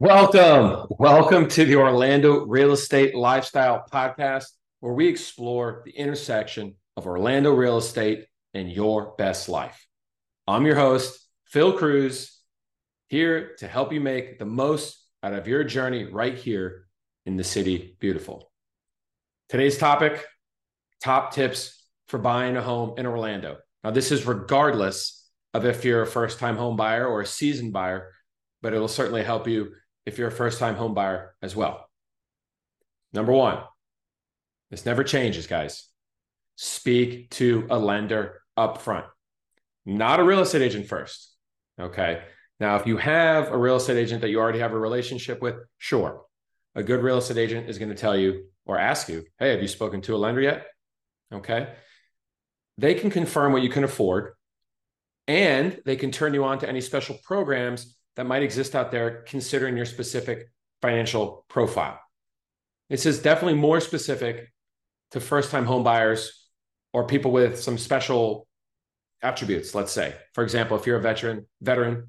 Welcome. Welcome to the Orlando Real Estate Lifestyle Podcast, where we explore the intersection of Orlando real estate and your best life. I'm your host, Phil Kruse, here to help you make the most out of your journey right here in the city beautiful. Today's topic top tips for buying a home in Orlando. Now, this is regardless of if you're a first time home buyer or a seasoned buyer, but it will certainly help you if you're a first time home buyer as well. Number one, this never changes, guys. Speak to a lender up front, not a real estate agent first. Okay. Now, if you have a real estate agent that you already have a relationship with, sure. A good real estate agent is going to tell you or ask you, Hey, have you spoken to a lender yet? Okay. They can confirm what you can afford and they can turn you on to any special programs that might exist out there considering your specific financial profile. This is definitely more specific to first time home buyers or people with some special attributes, let's say. For example, if you're a veteran, veteran,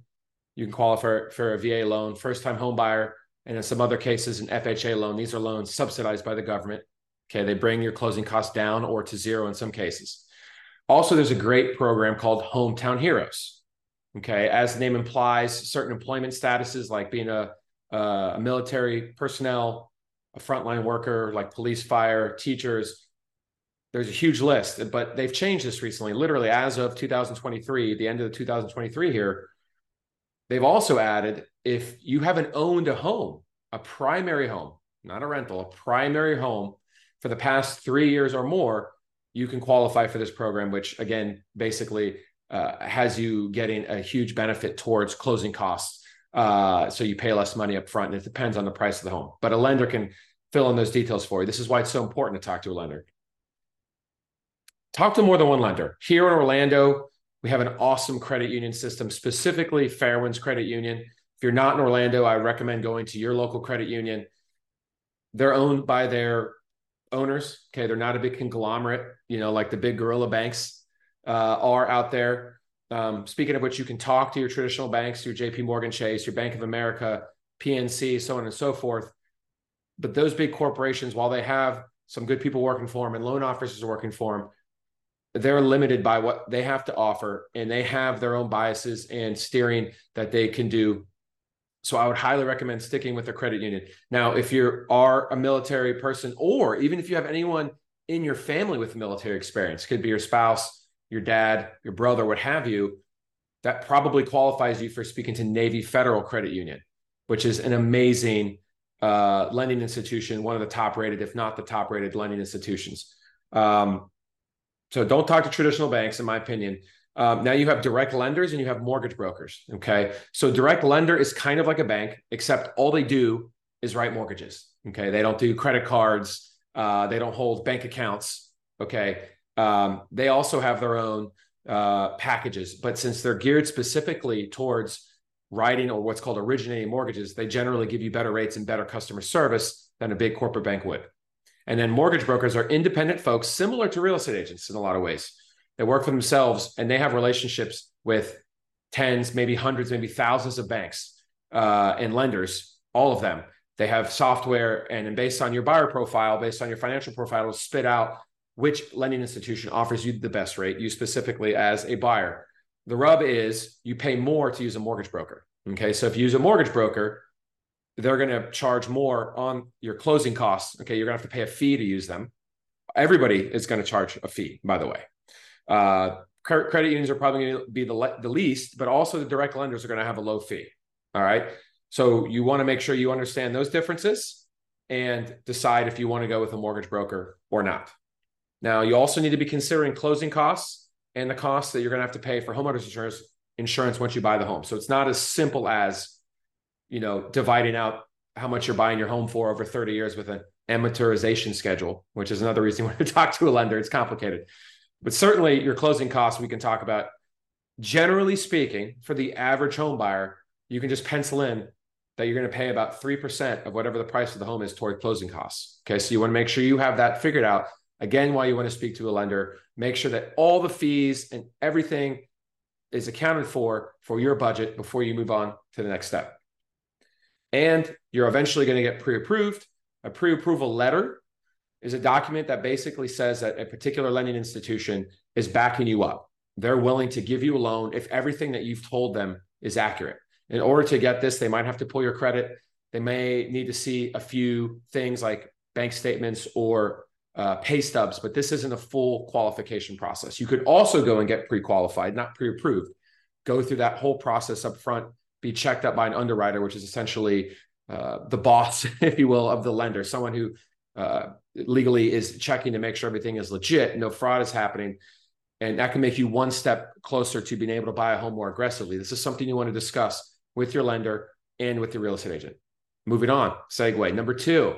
you can qualify for, for a VA loan, first time home buyer, and in some other cases, an FHA loan. These are loans subsidized by the government. Okay, they bring your closing costs down or to zero in some cases. Also, there's a great program called Hometown Heroes. Okay, as the name implies, certain employment statuses like being a, a military personnel, a frontline worker, like police, fire, teachers. There's a huge list, but they've changed this recently. Literally, as of 2023, the end of the 2023 here, they've also added if you haven't owned a home, a primary home, not a rental, a primary home for the past three years or more, you can qualify for this program, which again, basically uh, has you getting a huge benefit towards closing costs. Uh, so you pay less money up front, and it depends on the price of the home. But a lender can fill in those details for you. This is why it's so important to talk to a lender. Talk to more than one lender. Here in Orlando, we have an awesome credit union system, specifically Fairwinds Credit Union. If you're not in Orlando, I recommend going to your local credit union. They're owned by their owners. Okay, they're not a big conglomerate, you know, like the big gorilla banks uh, are out there. Um, speaking of which, you can talk to your traditional banks, your JP Morgan Chase, your Bank of America, PNC, so on and so forth. But those big corporations, while they have some good people working for them and loan officers working for them, they're limited by what they have to offer and they have their own biases and steering that they can do. So I would highly recommend sticking with a credit union. Now, if you are a military person, or even if you have anyone in your family with military experience, could be your spouse, your dad, your brother, what have you, that probably qualifies you for speaking to Navy Federal Credit Union, which is an amazing uh, lending institution, one of the top rated, if not the top rated lending institutions. Um, so don't talk to traditional banks, in my opinion. Um, now you have direct lenders and you have mortgage brokers. Okay. So direct lender is kind of like a bank, except all they do is write mortgages. Okay. They don't do credit cards. Uh, they don't hold bank accounts. Okay. Um, they also have their own uh, packages, but since they're geared specifically towards writing or what's called originating mortgages, they generally give you better rates and better customer service than a big corporate bank would. And then mortgage brokers are independent folks, similar to real estate agents in a lot of ways. They work for themselves and they have relationships with tens, maybe hundreds, maybe thousands of banks uh, and lenders, all of them. They have software, and based on your buyer profile, based on your financial profile, it'll spit out which lending institution offers you the best rate, you specifically as a buyer. The rub is you pay more to use a mortgage broker. Okay. So if you use a mortgage broker, they're going to charge more on your closing costs. Okay. You're going to have to pay a fee to use them. Everybody is going to charge a fee, by the way. Uh, credit unions are probably going to be the, le- the least, but also the direct lenders are going to have a low fee. All right. So you want to make sure you understand those differences and decide if you want to go with a mortgage broker or not. Now, you also need to be considering closing costs and the costs that you're going to have to pay for homeowners insurance insurance once you buy the home. So it's not as simple as, you know, dividing out how much you're buying your home for over 30 years with an amortization schedule, which is another reason you want to talk to a lender. It's complicated. But certainly your closing costs we can talk about. Generally speaking, for the average home buyer, you can just pencil in that you're going to pay about 3% of whatever the price of the home is toward closing costs. Okay. So you want to make sure you have that figured out Again, why you want to speak to a lender, make sure that all the fees and everything is accounted for for your budget before you move on to the next step. And you're eventually going to get pre approved. A pre approval letter is a document that basically says that a particular lending institution is backing you up. They're willing to give you a loan if everything that you've told them is accurate. In order to get this, they might have to pull your credit. They may need to see a few things like bank statements or uh, pay stubs, but this isn't a full qualification process. You could also go and get pre qualified, not pre approved. Go through that whole process up front, be checked up by an underwriter, which is essentially uh, the boss, if you will, of the lender, someone who uh, legally is checking to make sure everything is legit, no fraud is happening. And that can make you one step closer to being able to buy a home more aggressively. This is something you want to discuss with your lender and with your real estate agent. Moving on, segue. Number two,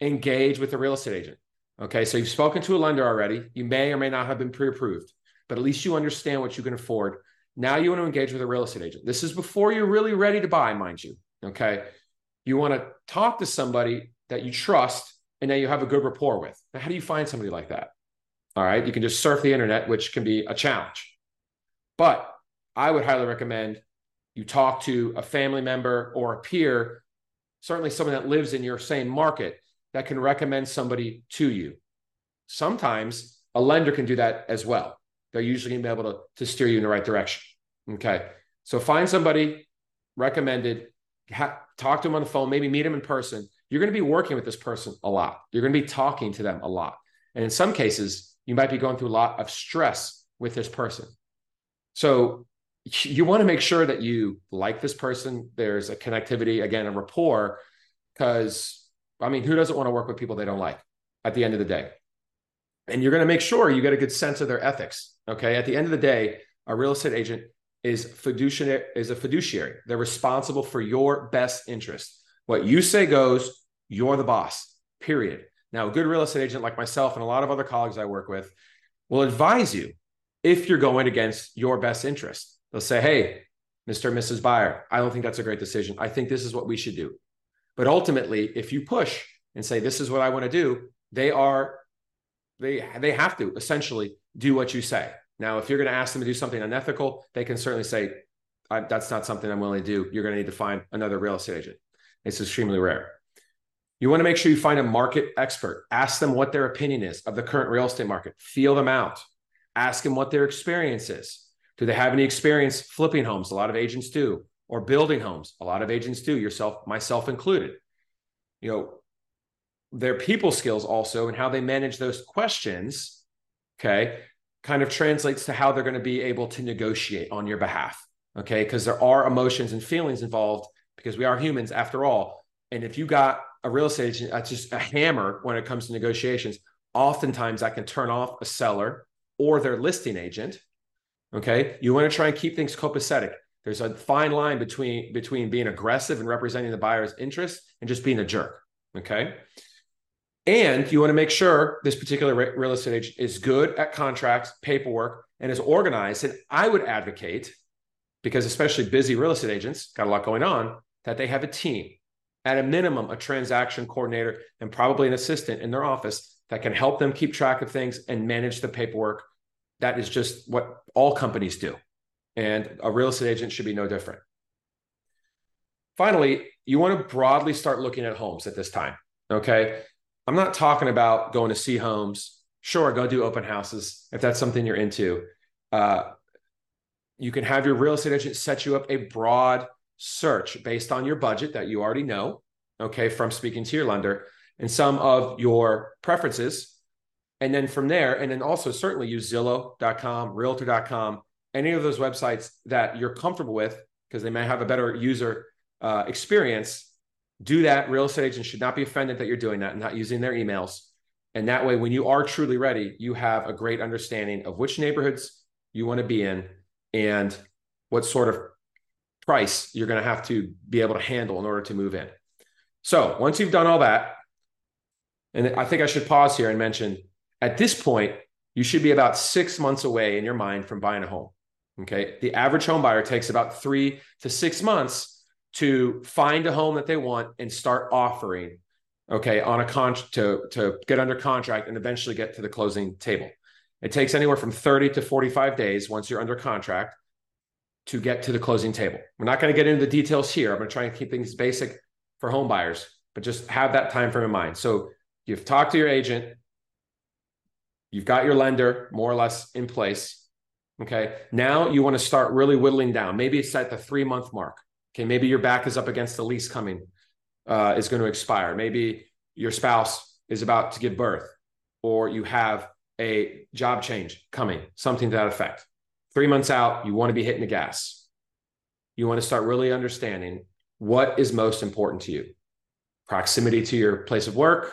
engage with the real estate agent. Okay, so you've spoken to a lender already. You may or may not have been pre approved, but at least you understand what you can afford. Now you want to engage with a real estate agent. This is before you're really ready to buy, mind you. Okay, you want to talk to somebody that you trust and that you have a good rapport with. Now, how do you find somebody like that? All right, you can just surf the internet, which can be a challenge. But I would highly recommend you talk to a family member or a peer, certainly someone that lives in your same market that can recommend somebody to you. Sometimes a lender can do that as well. They're usually going to be able to, to steer you in the right direction. Okay. So find somebody recommended, ha- talk to them on the phone, maybe meet them in person. You're going to be working with this person a lot. You're going to be talking to them a lot. And in some cases, you might be going through a lot of stress with this person. So you want to make sure that you like this person. There's a connectivity, again, a rapport, because I mean, who doesn't want to work with people they don't like at the end of the day? And you're going to make sure you get a good sense of their ethics. Okay. At the end of the day, a real estate agent is fiduciary is a fiduciary. They're responsible for your best interest. What you say goes, you're the boss. Period. Now, a good real estate agent like myself and a lot of other colleagues I work with will advise you if you're going against your best interest. They'll say, hey, Mr. and Mrs. Buyer, I don't think that's a great decision. I think this is what we should do. But ultimately, if you push and say, this is what I want to do, they are, they, they have to essentially do what you say. Now, if you're going to ask them to do something unethical, they can certainly say, that's not something I'm willing to do. You're going to need to find another real estate agent. It's extremely rare. You want to make sure you find a market expert. Ask them what their opinion is of the current real estate market. Feel them out. Ask them what their experience is. Do they have any experience flipping homes? A lot of agents do or building homes. A lot of agents do, yourself, myself included. You know, their people skills also and how they manage those questions, okay, kind of translates to how they're going to be able to negotiate on your behalf. Okay. Because there are emotions and feelings involved because we are humans after all. And if you got a real estate agent that's just a hammer when it comes to negotiations, oftentimes that can turn off a seller or their listing agent. Okay. You want to try and keep things copacetic. There's a fine line between between being aggressive and representing the buyer's interest and just being a jerk. Okay. And you want to make sure this particular real estate agent is good at contracts, paperwork, and is organized. And I would advocate, because especially busy real estate agents got a lot going on, that they have a team, at a minimum, a transaction coordinator and probably an assistant in their office that can help them keep track of things and manage the paperwork. That is just what all companies do and a real estate agent should be no different. Finally, you want to broadly start looking at homes at this time. Okay. I'm not talking about going to see homes. Sure, go do open houses if that's something you're into. Uh, you can have your real estate agent set you up a broad search based on your budget that you already know, okay, from speaking to your lender and some of your preferences. And then from there, and then also certainly use Zillow.com, Realtor.com, any of those websites that you're comfortable with because they may have a better user uh, experience do that. Real estate agents should not be offended that you're doing that and not using their emails. And that way when you are truly ready you have a great understanding of which neighborhoods you want to be in and what sort of price you're going to have to be able to handle in order to move in. So once you've done all that and i think i should pause here and mention at this point you should be about six months away in your mind from buying a home Okay. The average home buyer takes about three to six months to find a home that they want and start offering, okay, on a con to, to get under contract and eventually get to the closing table. It takes anywhere from 30 to 45 days once you're under contract to get to the closing table. We're not going to get into the details here. I'm going to try and keep things basic for home buyers, but just have that time frame in mind. So you've talked to your agent, you've got your lender more or less in place. Okay. Now you want to start really whittling down. Maybe it's at the three month mark. Okay. Maybe your back is up against the lease coming, uh, is going to expire. Maybe your spouse is about to give birth, or you have a job change coming, something to that effect. Three months out, you want to be hitting the gas. You want to start really understanding what is most important to you proximity to your place of work,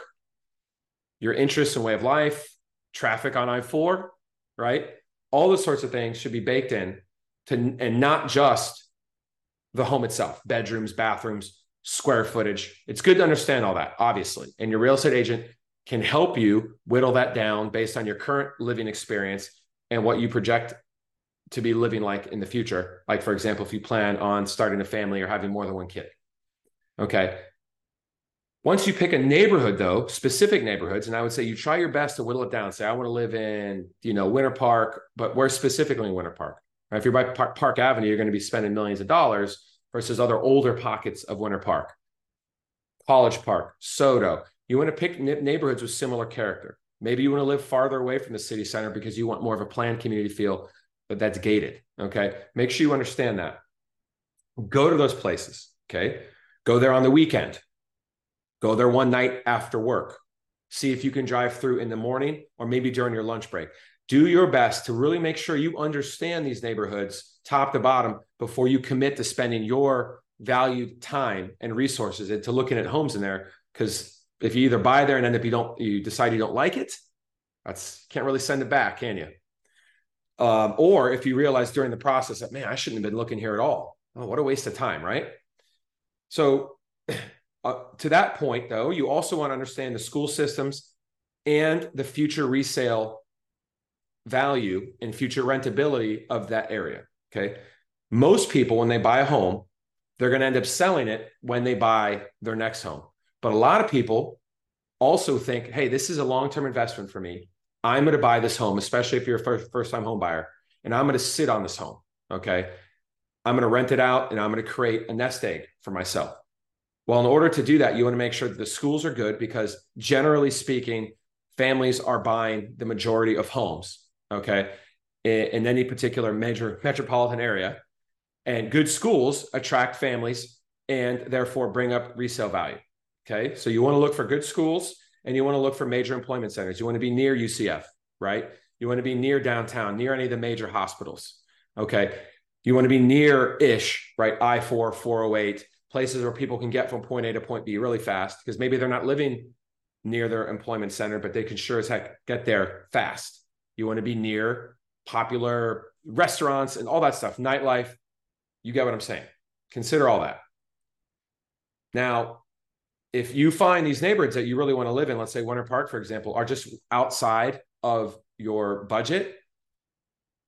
your interests and way of life, traffic on I 4, right? All those sorts of things should be baked in to, and not just the home itself, bedrooms, bathrooms, square footage. It's good to understand all that, obviously. And your real estate agent can help you whittle that down based on your current living experience and what you project to be living like in the future. Like, for example, if you plan on starting a family or having more than one kid. Okay. Once you pick a neighborhood, though, specific neighborhoods, and I would say you try your best to whittle it down. Say, I want to live in, you know, Winter Park, but where specifically in Winter Park? Right? If you're by Park, Park Avenue, you're going to be spending millions of dollars versus other older pockets of Winter Park, College Park, SoDo. You want to pick neighborhoods with similar character. Maybe you want to live farther away from the city center because you want more of a planned community feel but that's gated. Okay. Make sure you understand that. Go to those places. Okay. Go there on the weekend. Go there one night after work. See if you can drive through in the morning or maybe during your lunch break. Do your best to really make sure you understand these neighborhoods top to bottom before you commit to spending your valued time and resources into looking at homes in there. Because if you either buy there and end up you don't you decide you don't like it, that's can't really send it back, can you? Um, or if you realize during the process that, man, I shouldn't have been looking here at all. Oh, what a waste of time, right? So, uh, to that point, though, you also want to understand the school systems and the future resale value and future rentability of that area. Okay. Most people, when they buy a home, they're going to end up selling it when they buy their next home. But a lot of people also think, hey, this is a long term investment for me. I'm going to buy this home, especially if you're a first, time home buyer, and I'm going to sit on this home. Okay. I'm going to rent it out and I'm going to create a nest egg for myself. Well, in order to do that, you want to make sure that the schools are good because generally speaking, families are buying the majority of homes. Okay. In, in any particular major metropolitan area. And good schools attract families and therefore bring up resale value. Okay. So you want to look for good schools and you want to look for major employment centers. You want to be near UCF, right? You want to be near downtown, near any of the major hospitals. Okay. You want to be near ish, right? I 4, 408, places where people can get from point A to point B really fast because maybe they're not living near their employment center, but they can sure as heck get there fast. You want to be near popular restaurants and all that stuff, nightlife. You get what I'm saying. Consider all that. Now, if you find these neighborhoods that you really want to live in, let's say Winter Park, for example, are just outside of your budget,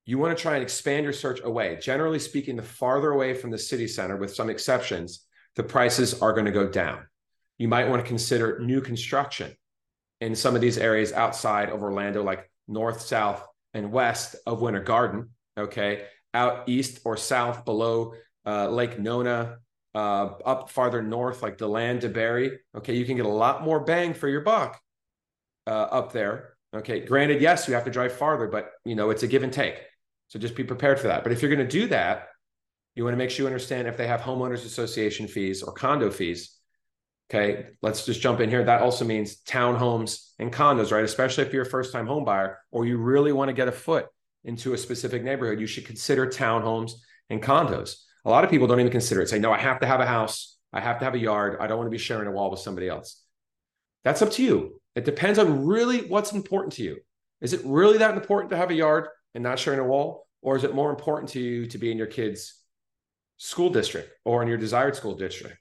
you want to try and expand your search away. Generally speaking, the farther away from the city center, with some exceptions, the prices are going to go down. You might want to consider new construction in some of these areas outside of Orlando, like north, south, and west of Winter Garden. Okay. Out east or south below uh, Lake Nona, uh, up farther north, like DeLand, DeBary, okay, you can get a lot more bang for your buck uh, up there. Okay, granted, yes, you have to drive farther, but you know it's a give and take. So just be prepared for that. But if you're going to do that, you want to make sure you understand if they have homeowners association fees or condo fees. Okay, let's just jump in here. That also means townhomes and condos, right? Especially if you're a first time home buyer or you really want to get a foot into a specific neighborhood, you should consider townhomes and condos. A lot of people don't even consider it. Say, no, I have to have a house. I have to have a yard. I don't want to be sharing a wall with somebody else. That's up to you. It depends on really what's important to you. Is it really that important to have a yard and not sharing a wall? Or is it more important to you to be in your kid's school district or in your desired school district,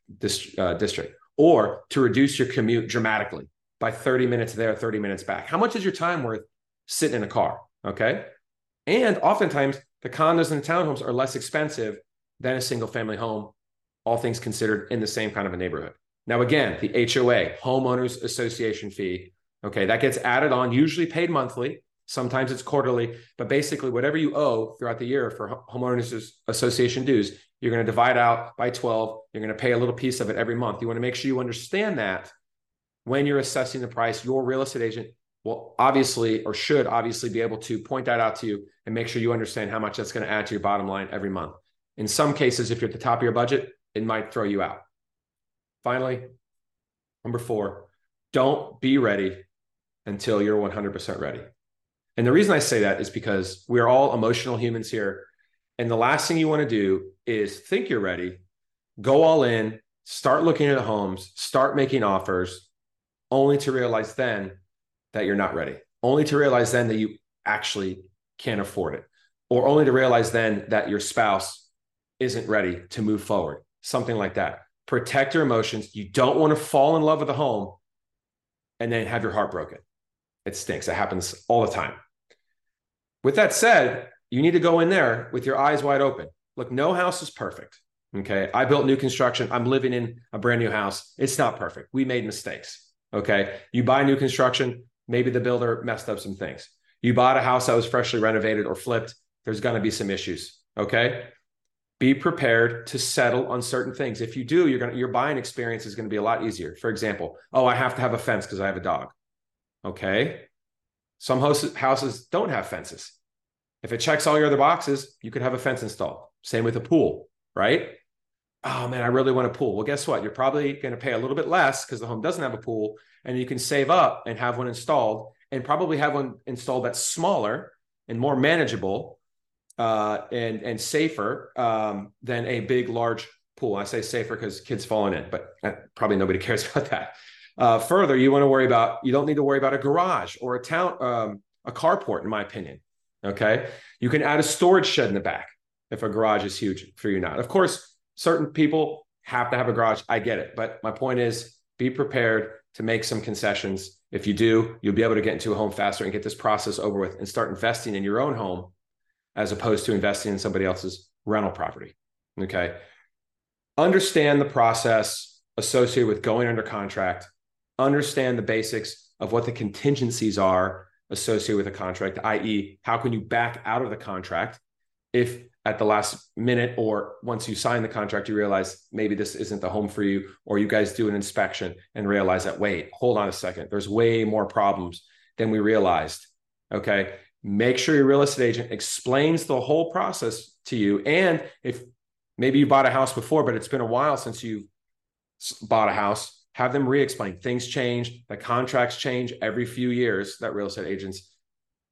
uh, district or to reduce your commute dramatically by 30 minutes there, 30 minutes back? How much is your time worth sitting in a car? Okay. And oftentimes the condos and the townhomes are less expensive than a single family home, all things considered, in the same kind of a neighborhood. Now, again, the HOA, homeowners association fee, okay, that gets added on, usually paid monthly. Sometimes it's quarterly, but basically, whatever you owe throughout the year for homeowners association dues, You're going to divide out by 12. You're going to pay a little piece of it every month. You want to make sure you understand that when you're assessing the price, your real estate agent will obviously or should obviously be able to point that out to you and make sure you understand how much that's going to add to your bottom line every month. In some cases, if you're at the top of your budget, it might throw you out. Finally, number four, don't be ready until you're 100% ready. And the reason I say that is because we're all emotional humans here. And the last thing you want to do is think you're ready, go all in, start looking at homes, start making offers, only to realize then that you're not ready, only to realize then that you actually can't afford it, or only to realize then that your spouse isn't ready to move forward, something like that. Protect your emotions. You don't want to fall in love with a home and then have your heart broken. It stinks. It happens all the time. With that said, you need to go in there with your eyes wide open. Look, no house is perfect. Okay. I built new construction. I'm living in a brand new house. It's not perfect. We made mistakes. Okay. You buy new construction, maybe the builder messed up some things. You bought a house that was freshly renovated or flipped, there's going to be some issues. Okay. Be prepared to settle on certain things. If you do, you're going to, your buying experience is going to be a lot easier. For example, oh, I have to have a fence because I have a dog. Okay. Some houses don't have fences. If it checks all your other boxes, you could have a fence installed. Same with a pool, right? Oh man, I really want a pool. Well, guess what? You're probably going to pay a little bit less because the home doesn't have a pool, and you can save up and have one installed, and probably have one installed that's smaller and more manageable, uh, and and safer um, than a big, large pool. I say safer because kids falling in, but uh, probably nobody cares about that. Uh, further, you want to worry about you don't need to worry about a garage or a town um, a carport, in my opinion. Okay, you can add a storage shed in the back if a garage is huge for you. Not, of course, certain people have to have a garage. I get it, but my point is, be prepared to make some concessions. If you do, you'll be able to get into a home faster and get this process over with and start investing in your own home as opposed to investing in somebody else's rental property. Okay. Understand the process associated with going under contract understand the basics of what the contingencies are associated with a contract, i.e., how can you back out of the contract if at the last minute or once you sign the contract, you realize maybe this isn't the home for you, or you guys do an inspection and realize that, wait, hold on a second, there's way more problems than we realized. Okay. Make sure your real estate agent explains the whole process to you. And if maybe you bought a house before, but it's been a while since you bought a house, have them re-explain. Things change the contracts change every few years that real estate agents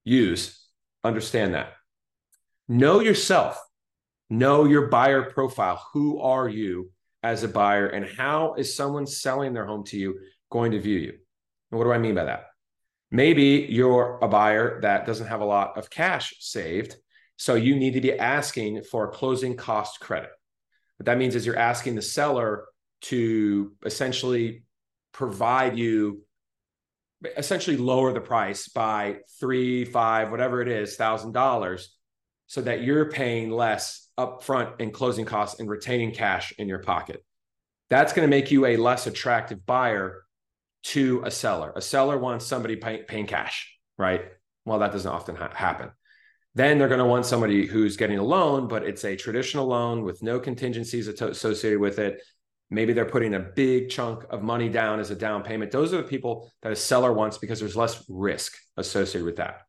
use. Understand that. Know yourself. Know your buyer profile. Who are you as a buyer and how is someone selling their home to you going to view you? And what do i mean by that? Maybe you're a buyer that doesn't have a lot of cash saved so you need to be asking for a closing cost credit. What that means is you're asking the seller to essentially provide you essentially lower the price by three, five, whatever it is, thousand dollars, so that you're paying less upfront in closing costs and retaining cash in your pocket. That's going to make you a less attractive buyer to a seller. A seller wants somebody pay, paying cash, right? Well, that doesn't often ha- happen. Then they're going to want somebody who's getting a loan, but it's a traditional loan with no contingencies associated with it Maybe they're putting a big chunk of money down as a down payment. Those are the people that a seller wants because there's less risk associated with that.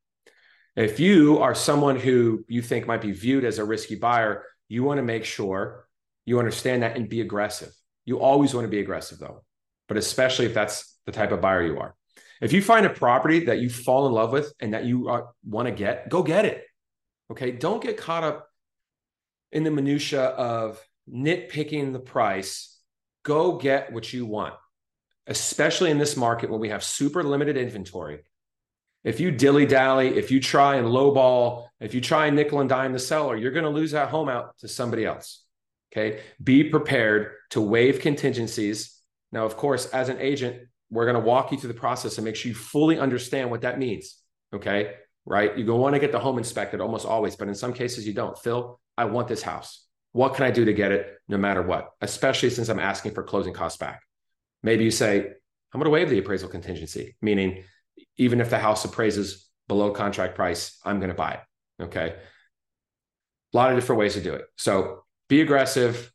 If you are someone who you think might be viewed as a risky buyer, you want to make sure you understand that and be aggressive. You always want to be aggressive though, but especially if that's the type of buyer you are. If you find a property that you fall in love with and that you are, want to get, go get it. Okay. Don't get caught up in the minutia of nitpicking the price go get what you want, especially in this market when we have super limited inventory. If you dilly dally, if you try and lowball, if you try and nickel and dime the seller, you're going to lose that home out to somebody else. Okay. Be prepared to waive contingencies. Now, of course, as an agent, we're going to walk you through the process and make sure you fully understand what that means. Okay. Right. You go want to get the home inspected almost always, but in some cases you don't. Phil, I want this house. What can I do to get it no matter what? Especially since I'm asking for closing costs back. Maybe you say, I'm going to waive the appraisal contingency, meaning even if the house appraises below contract price, I'm going to buy it. Okay. A lot of different ways to do it. So be aggressive,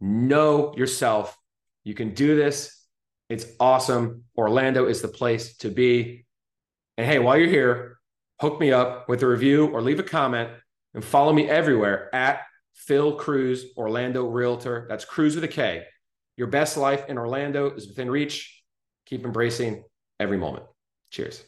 know yourself. You can do this. It's awesome. Orlando is the place to be. And hey, while you're here, hook me up with a review or leave a comment and follow me everywhere at Phil Kruse, Orlando Realtor. That's Kruse with a K. Your best life in Orlando is within reach. Keep embracing every moment. Cheers.